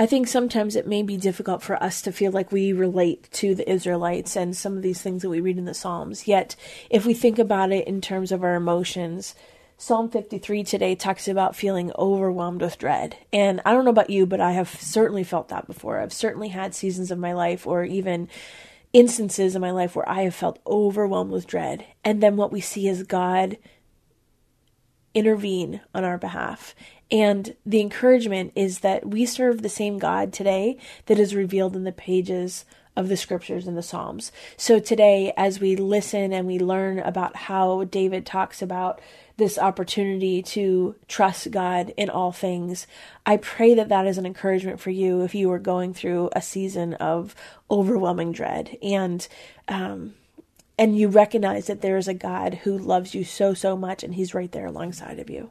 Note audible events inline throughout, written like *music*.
I think sometimes it may be difficult for us to feel like we relate to the Israelites and some of these things that we read in the Psalms. Yet, if we think about it in terms of our emotions, Psalm 53 today talks about feeling overwhelmed with dread. And I don't know about you, but I have certainly felt that before. I've certainly had seasons of my life or even instances in my life where I have felt overwhelmed with dread. And then what we see is God intervene on our behalf and the encouragement is that we serve the same God today that is revealed in the pages of the scriptures and the Psalms. So today, as we listen and we learn about how David talks about this opportunity to trust God in all things, I pray that that is an encouragement for you if you are going through a season of overwhelming dread and, um, and you recognize that there is a God who loves you so, so much and he's right there alongside of you.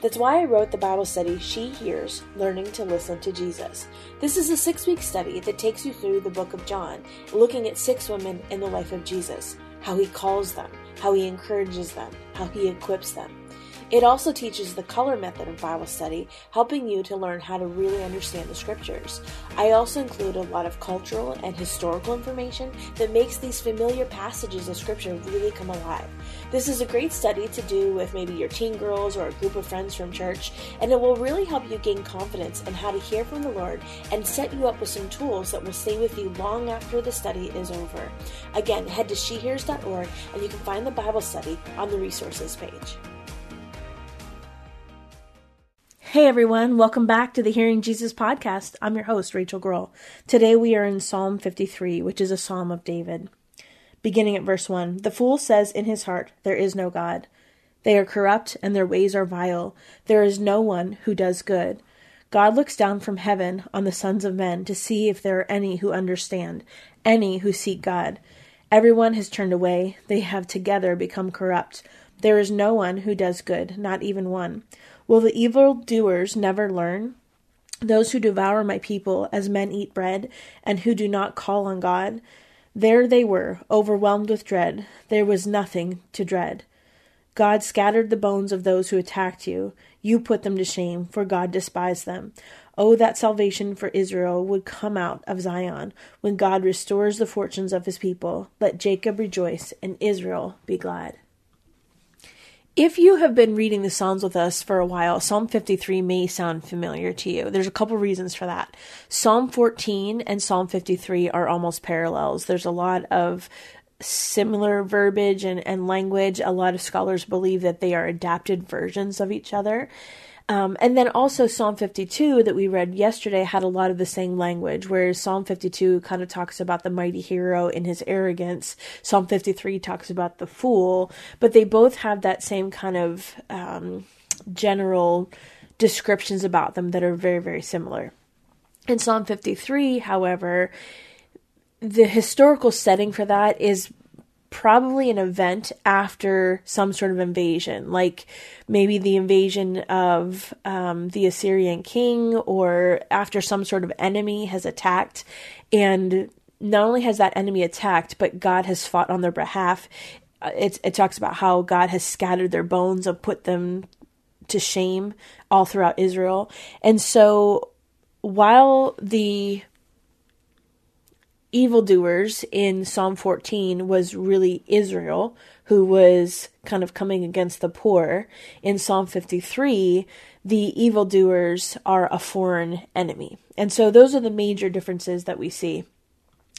That's why I wrote the Bible study She Hears Learning to Listen to Jesus. This is a six week study that takes you through the book of John, looking at six women in the life of Jesus, how he calls them, how he encourages them, how he equips them. It also teaches the color method of Bible study, helping you to learn how to really understand the scriptures. I also include a lot of cultural and historical information that makes these familiar passages of scripture really come alive. This is a great study to do with maybe your teen girls or a group of friends from church, and it will really help you gain confidence in how to hear from the Lord and set you up with some tools that will stay with you long after the study is over. Again, head to shehears.org and you can find the Bible study on the resources page. Hey everyone, welcome back to the Hearing Jesus podcast. I'm your host, Rachael Groll. Today we are in Psalm 53, which is a psalm of David. Beginning at verse 1 The fool says in his heart, There is no God. They are corrupt and their ways are vile. There is no one who does good. God looks down from heaven on the sons of men to see if there are any who understand, any who seek God. Everyone has turned away, they have together become corrupt. There is no one who does good, not even one. Will the evil doers never learn? Those who devour my people as men eat bread, and who do not call on God? There they were, overwhelmed with dread. There was nothing to dread. God scattered the bones of those who attacked you. You put them to shame, for God despised them. Oh, that salvation for Israel would come out of Zion when God restores the fortunes of his people. Let Jacob rejoice and Israel be glad. If you have been reading the Psalms with us for a while, Psalm 53 may sound familiar to you. There's a couple reasons for that. Psalm 14 and Psalm 53 are almost parallels. There's a lot of similar verbiage and, and language. A lot of scholars believe that they are adapted versions of each other. Um, and then also Psalm 52 that we read yesterday had a lot of the same language, whereas Psalm 52 kind of talks about the mighty hero in his arrogance. Psalm 53 talks about the fool, but they both have that same kind of um, general descriptions about them that are very, very similar. In Psalm 53, however, the historical setting for that is probably an event after some sort of invasion, like maybe the invasion of um, the Assyrian king, or after some sort of enemy has attacked. And not only has that enemy attacked, but God has fought on their behalf. Uh, it, it talks about how God has scattered their bones and put them to shame all throughout Israel. And so while the evildoers in Psalm 14 was really Israel, who was kind of coming against the poor. In Psalm 53, the evildoers are a foreign enemy. And so those are the major differences that we see.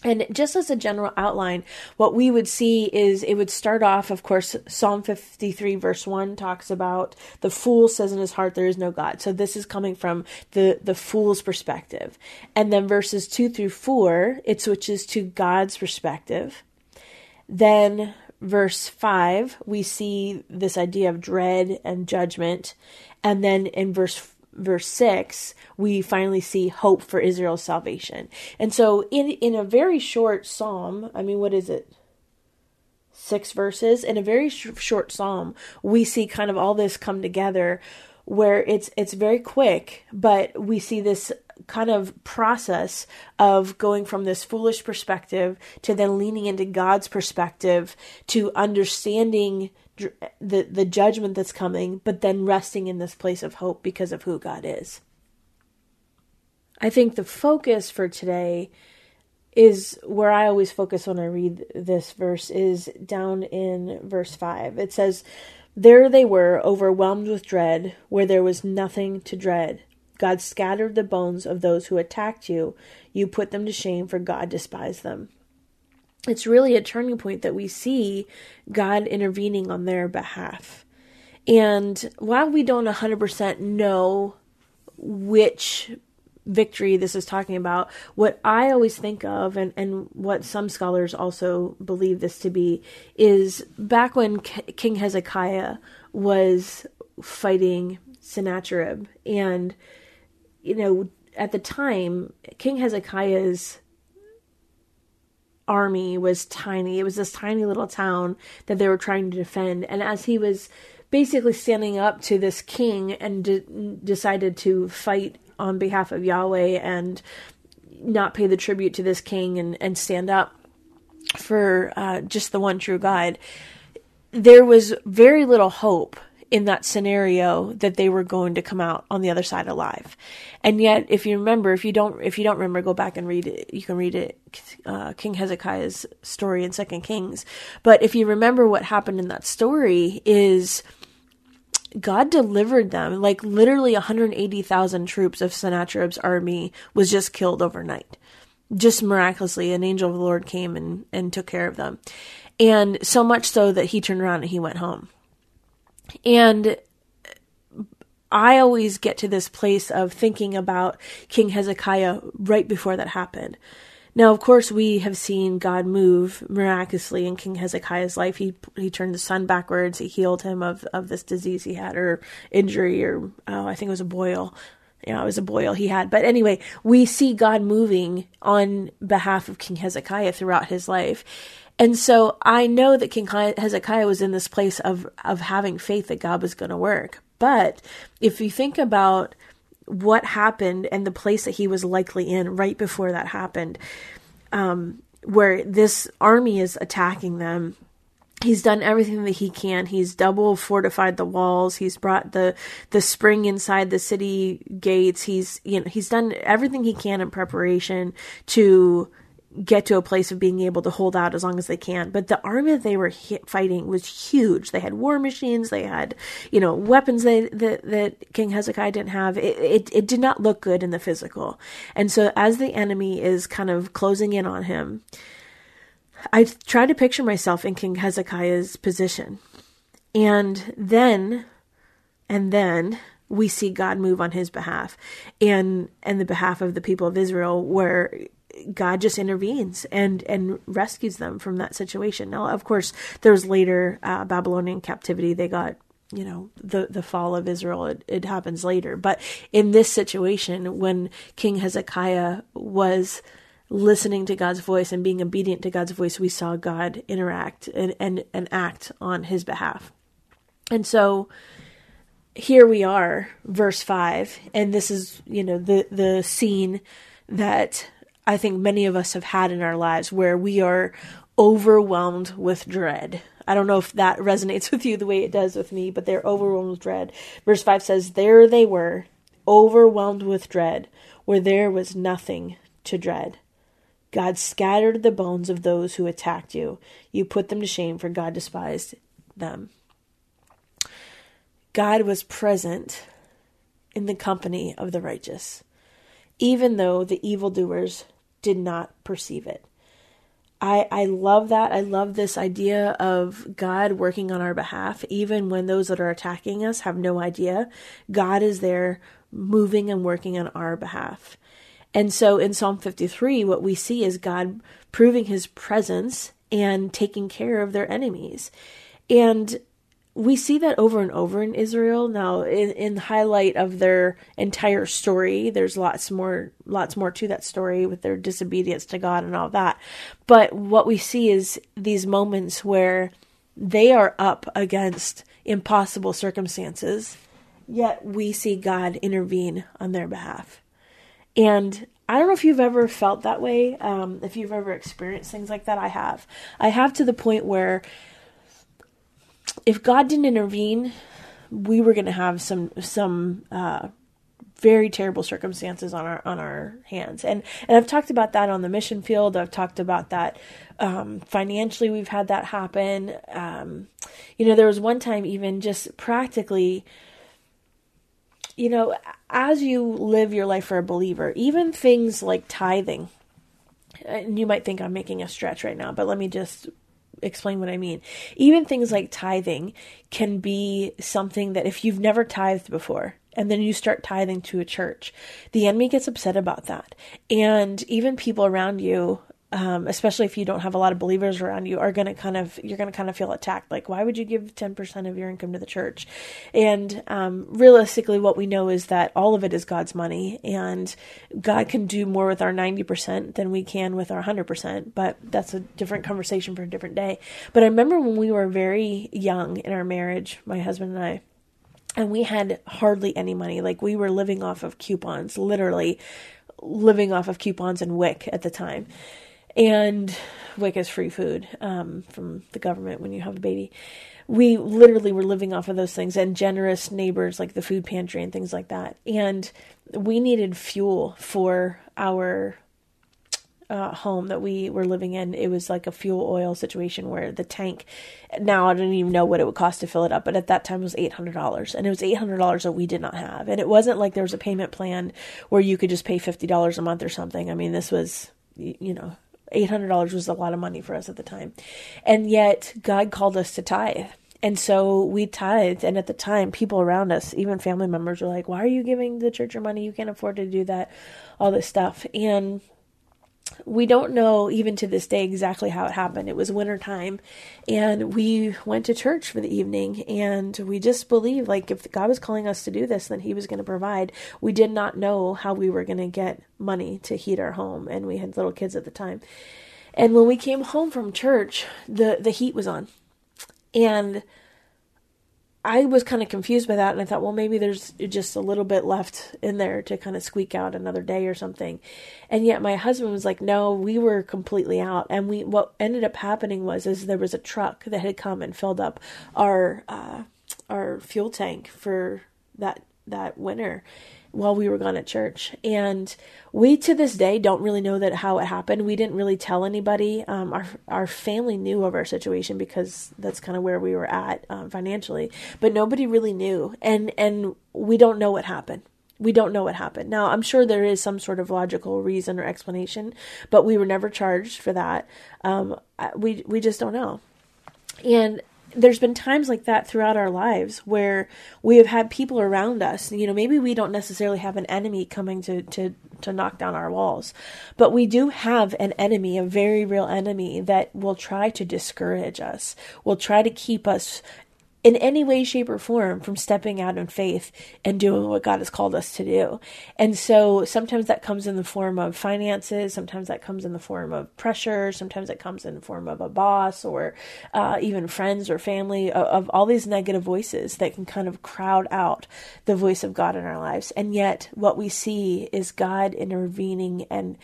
And just as a general outline, what we would see is it would start off, of course, Psalm 53, verse 1 talks about the fool says in his heart, there is no God. So this is coming from the, the fool's perspective. And then verses 2 through 4, it switches to God's perspective. Then verse 5, we see this idea of dread and judgment. And then in verse verse 6 we finally see hope for Israel's salvation. And so in in a very short psalm, I mean what is it? 6 verses in a very sh- short psalm, we see kind of all this come together where it's it's very quick, but we see this kind of process of going from this foolish perspective to then leaning into God's perspective to understanding the the judgment that's coming, but then resting in this place of hope because of who God is. I think the focus for today is where I always focus when I read this verse is down in verse 5. It says, There they were, overwhelmed with dread, where there was nothing to dread. God scattered the bones of those who attacked you. You put them to shame, for God despised them it's really a turning point that we see God intervening on their behalf. And while we don't 100% know which victory this is talking about, what I always think of, and, and what some scholars also believe this to be, is back when K- King Hezekiah was fighting Sennacherib. And, you know, at the time, King Hezekiah's army was tiny. It was this tiny little town that they were trying to defend. And as he was basically standing up to this king and de- decided to fight on behalf of Yahweh and not pay the tribute to this king and, and stand up for uh, just the one true God, there was very little hope in that scenario that they were going to come out on the other side alive. And yet, if you remember, if you don't, if you don't remember, go back and read it. You can read it, uh, King Hezekiah's story in Second Kings. But if you remember what happened in that story is. God delivered them. Like literally 180,000 troops of Sennacherib's army was just killed overnight. Just miraculously, an angel of the Lord came and, and took care of them. And so much so that he turned around and he went home. And I always get to this place of thinking about King Hezekiah right before that happened. Now, of course, we have seen God move miraculously in King Hezekiah's life. He he turned the sun backwards. He healed him of, of this disease he had, or injury, or oh, I think it was a boil. Yeah, it was a boil he had. But anyway, we see God moving on behalf of King Hezekiah throughout his life. And so I know that King Hezekiah was in this place of, of having faith that God was going to work. But if you think about what happened and the place that he was likely in right before that happened, um, where this army is attacking them, he's done everything that he can. He's double fortified the walls. He's brought the the spring inside the city gates. He's you know he's done everything he can in preparation to get to a place of being able to hold out as long as they can. But the army they were fighting was huge. They had war machines. They had, you know, weapons that that, that King Hezekiah didn't have. It, it it did not look good in the physical. And so as the enemy is kind of closing in on him, I try to picture myself in King Hezekiah's position. And then, and then we see God move on his behalf and and the behalf of the people of Israel where God just intervenes and and rescues them from that situation. Now, of course, there's later uh, Babylonian captivity. They got you know the the fall of Israel. It, it happens later, but in this situation, when King Hezekiah was listening to God's voice and being obedient to God's voice, we saw God interact and and, and act on His behalf. And so here we are, verse five, and this is you know the the scene that I think many of us have had in our lives where we are overwhelmed with dread. I don't know if that *laughs* resonates with you the way it does with me, but they're overwhelmed with dread. Verse 5 says, There they were, overwhelmed with dread, where there was nothing to dread. God scattered the bones of those who attacked you. You put them to shame, for God despised them. God was present in the company of the righteous, even though the evildoers did not perceive it. I, I love that. I love this idea of God working on our behalf, even when those that are attacking us have no idea. God is there moving and working on our behalf. And so in Psalm 53, what we see is God proving his presence and taking care of their enemies. And we see that over and over in Israel. Now, in, in highlight of their entire story, there's lots more, lots more to that story with their disobedience to God and all that. But what we see is these moments where they are up against impossible circumstances, yet we see God intervene on their behalf. And I don't know if you've ever felt that way, um, if you've ever experienced things like that. I have. I have to the point where if God didn't intervene, we were going to have some some uh, very terrible circumstances on our on our hands. And and I've talked about that on the mission field. I've talked about that um, financially. We've had that happen. Um, you know, there was one time even just practically you know, as you live your life for a believer, even things like tithing, and you might think I'm making a stretch right now, but let me just explain what I mean. Even things like tithing can be something that if you've never tithed before, and then you start tithing to a church, the enemy gets upset about that. And even people around you um, especially if you don't have a lot of believers around you, are going to kind of you're going to kind of feel attacked. Like, why would you give ten percent of your income to the church? And um, realistically, what we know is that all of it is God's money, and God can do more with our ninety percent than we can with our hundred percent. But that's a different conversation for a different day. But I remember when we were very young in our marriage, my husband and I. And we had hardly any money. Like we were living off of coupons, literally living off of coupons and WIC at the time and WIC is free food um, from the government when you have a baby. We literally were living off of those things and generous neighbors like the food pantry and things like that. And we needed fuel for our uh, home that we were living in. It was like a fuel oil situation where the tank, now I don't even know what it would cost to fill it up, but at that time it was $800. And it was $800 that we did not have. And it wasn't like there was a payment plan where you could just pay $50 a month or something. I mean, this was, you know, $800 was a lot of money for us at the time. And yet, God called us to tithe. And so we tithed. And at the time, people around us, even family members, were like, Why are you giving the church your money? You can't afford to do that, all this stuff. And we don't know even to this day exactly how it happened. It was winter time and we went to church for the evening and we just believed like if God was calling us to do this then he was going to provide. We did not know how we were going to get money to heat our home and we had little kids at the time. And when we came home from church, the the heat was on. And I was kind of confused by that, and I thought, well, maybe there's just a little bit left in there to kind of squeak out another day or something. And yet my husband was like, no, we were completely out. And we what ended up happening was is there was a truck that had come and filled up our uh, our fuel tank for that that winter while we were gone at church. And we to this day don't really know that how it happened. We didn't really tell anybody. Um, our our family knew of our situation because that's kind of where we were at um, financially, but nobody really knew. And and we don't know what happened. We don't know what happened. Now, I'm sure there is some sort of logical reason or explanation, but we were never charged for that. Um, we we just don't know. And there's been times like that throughout our lives where we have had people around us. You know maybe we don't necessarily have an enemy coming to to to knock down our walls but we do have an enemy a very real enemy that will try to discourage us will try to keep us in any way, shape, or form from stepping out in faith and doing what God has called us to do. And so sometimes that comes in the form of finances, sometimes that comes in the form of pressure, sometimes it comes in the form of a boss or uh, even friends or family, of, of all these negative voices that can kind of crowd out the voice of God in our lives. And yet, what we see is God intervening and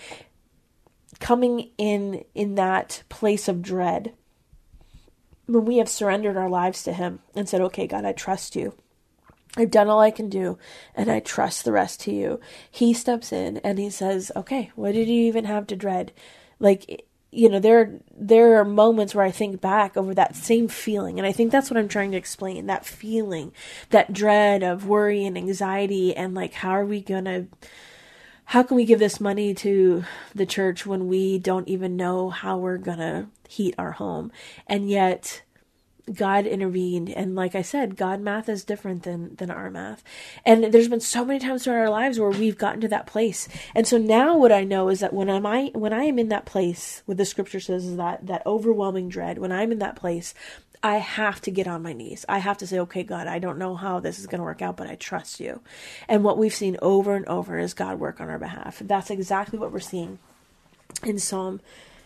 coming in in that place of dread when we have surrendered our lives to Him and said, okay, God, I trust you. I've done all I can do and I trust the rest to you. He steps in and he says, okay, what did you even have to dread? Like, you know, there, there are moments where I think back over that same feeling. And I think that's what I'm trying to explain that feeling, that dread of worry and anxiety and like, how are we going to, how can we give this money to the church when we don't even know how we're going to heat our home? And yet, God intervened and like I said, God math is different than than our math. And there's been so many times throughout our lives where we've gotten to that place. And so now what I know is that when am I when I am in that place, what the scripture says is that that overwhelming dread, when I'm in that place, I have to get on my knees. I have to say, okay, God, I don't know how this is going to work out, but I trust you. And what we've seen over and over is God work on our behalf. That's exactly what we're seeing in Psalm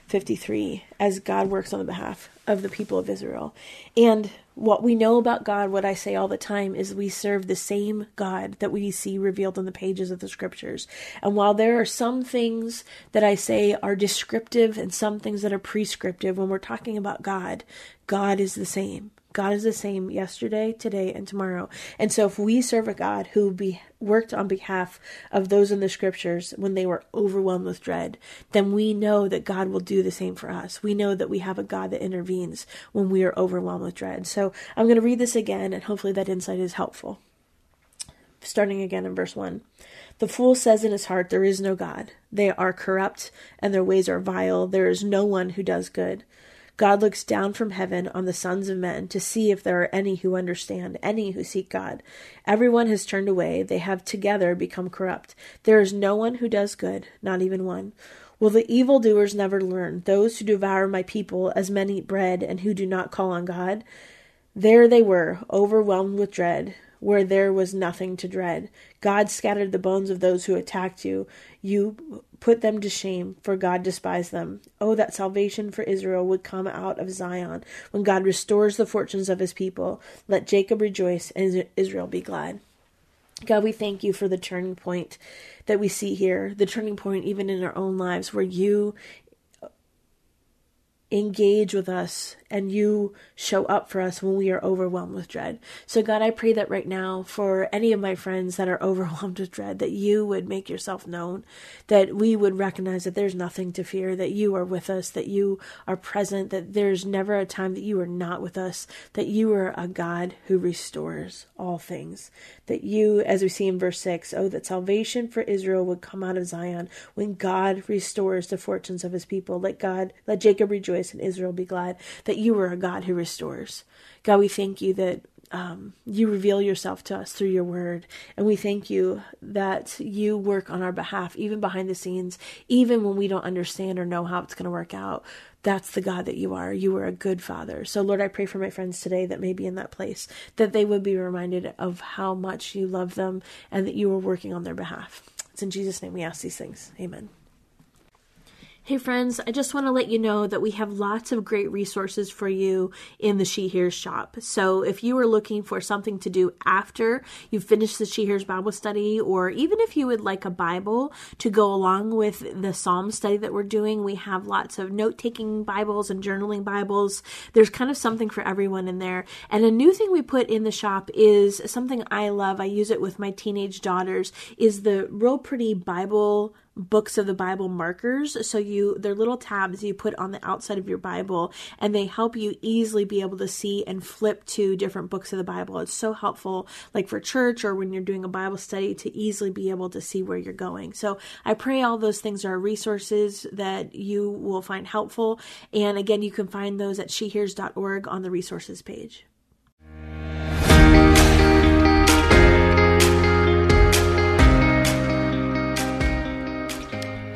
53 as God works on the behalf of the people of Israel. And what we know about God, what I say all the time, is we serve the same God that we see revealed in the pages of the scriptures. And while there are some things that I say are descriptive and some things that are prescriptive, when we're talking about God, God is the same. God is the same yesterday, today, and tomorrow. And so, if we serve a God who be, worked on behalf of those in the scriptures when they were overwhelmed with dread, then we know that God will do the same for us. We know that we have a God that intervenes when we are overwhelmed with dread. So, I'm going to read this again, and hopefully, that insight is helpful. Starting again in verse 1. The fool says in his heart, There is no God. They are corrupt, and their ways are vile. There is no one who does good. God looks down from heaven on the sons of men to see if there are any who understand, any who seek God. Everyone has turned away, they have together become corrupt. There is no one who does good, not even one. Will the evildoers never learn, those who devour my people as men eat bread and who do not call on God? There they were, overwhelmed with dread, where there was nothing to dread. God scattered the bones of those who attacked you. You put them to shame, for God despised them. Oh, that salvation for Israel would come out of Zion when God restores the fortunes of his people. Let Jacob rejoice and Israel be glad. God, we thank you for the turning point that we see here, the turning point even in our own lives where you engage with us and you show up for us when we are overwhelmed with dread. So, God, I pray that right now for any of my friends that are *laughs* overwhelmed with dread, that you would make yourself known, that we would recognize that there's nothing to fear, that you are with us, that you are present, that there's never a time that you are not with us, that you are a God who restores all things, that you, as we see in verse 6, oh, that salvation for Israel would come out of Zion when God restores the fortunes of his people. Let God, let Jacob rejoice and Israel be glad, that you are a God who restores. God, we thank you that um, you reveal yourself to us through your word. And we thank you that you work on our behalf, even behind the scenes, even when we don't understand or know how it's going to work out. That's the God that you are. You are a good father. So, Lord, I pray for my friends today that may be in that place, that they would be reminded of how much you love them and that you are working on their behalf. It's in Jesus' name we ask these things. Amen. Hey friends, I just want to let you know that we have lots of great resources for you in the She Hears shop. So if you are looking for something to do after you finish the She Hears Bible study, or even if you would like a Bible to go along with the Psalm study that we're doing, we have lots of note taking Bibles and journaling Bibles. There's kind of something for everyone in there. And a new thing we put in the shop is something I love. I use it with my teenage daughters, is the real pretty Bible books of the Bible markers. So you they're little tabs you put on the outside of your Bible and they help you easily be able to see and flip to different books of the Bible. It's so helpful like for church or when you're doing a Bible study to easily be able to see where you're going. So I pray all those things are resources that you will find helpful. And again, you can find those at shehears.org on the resources page.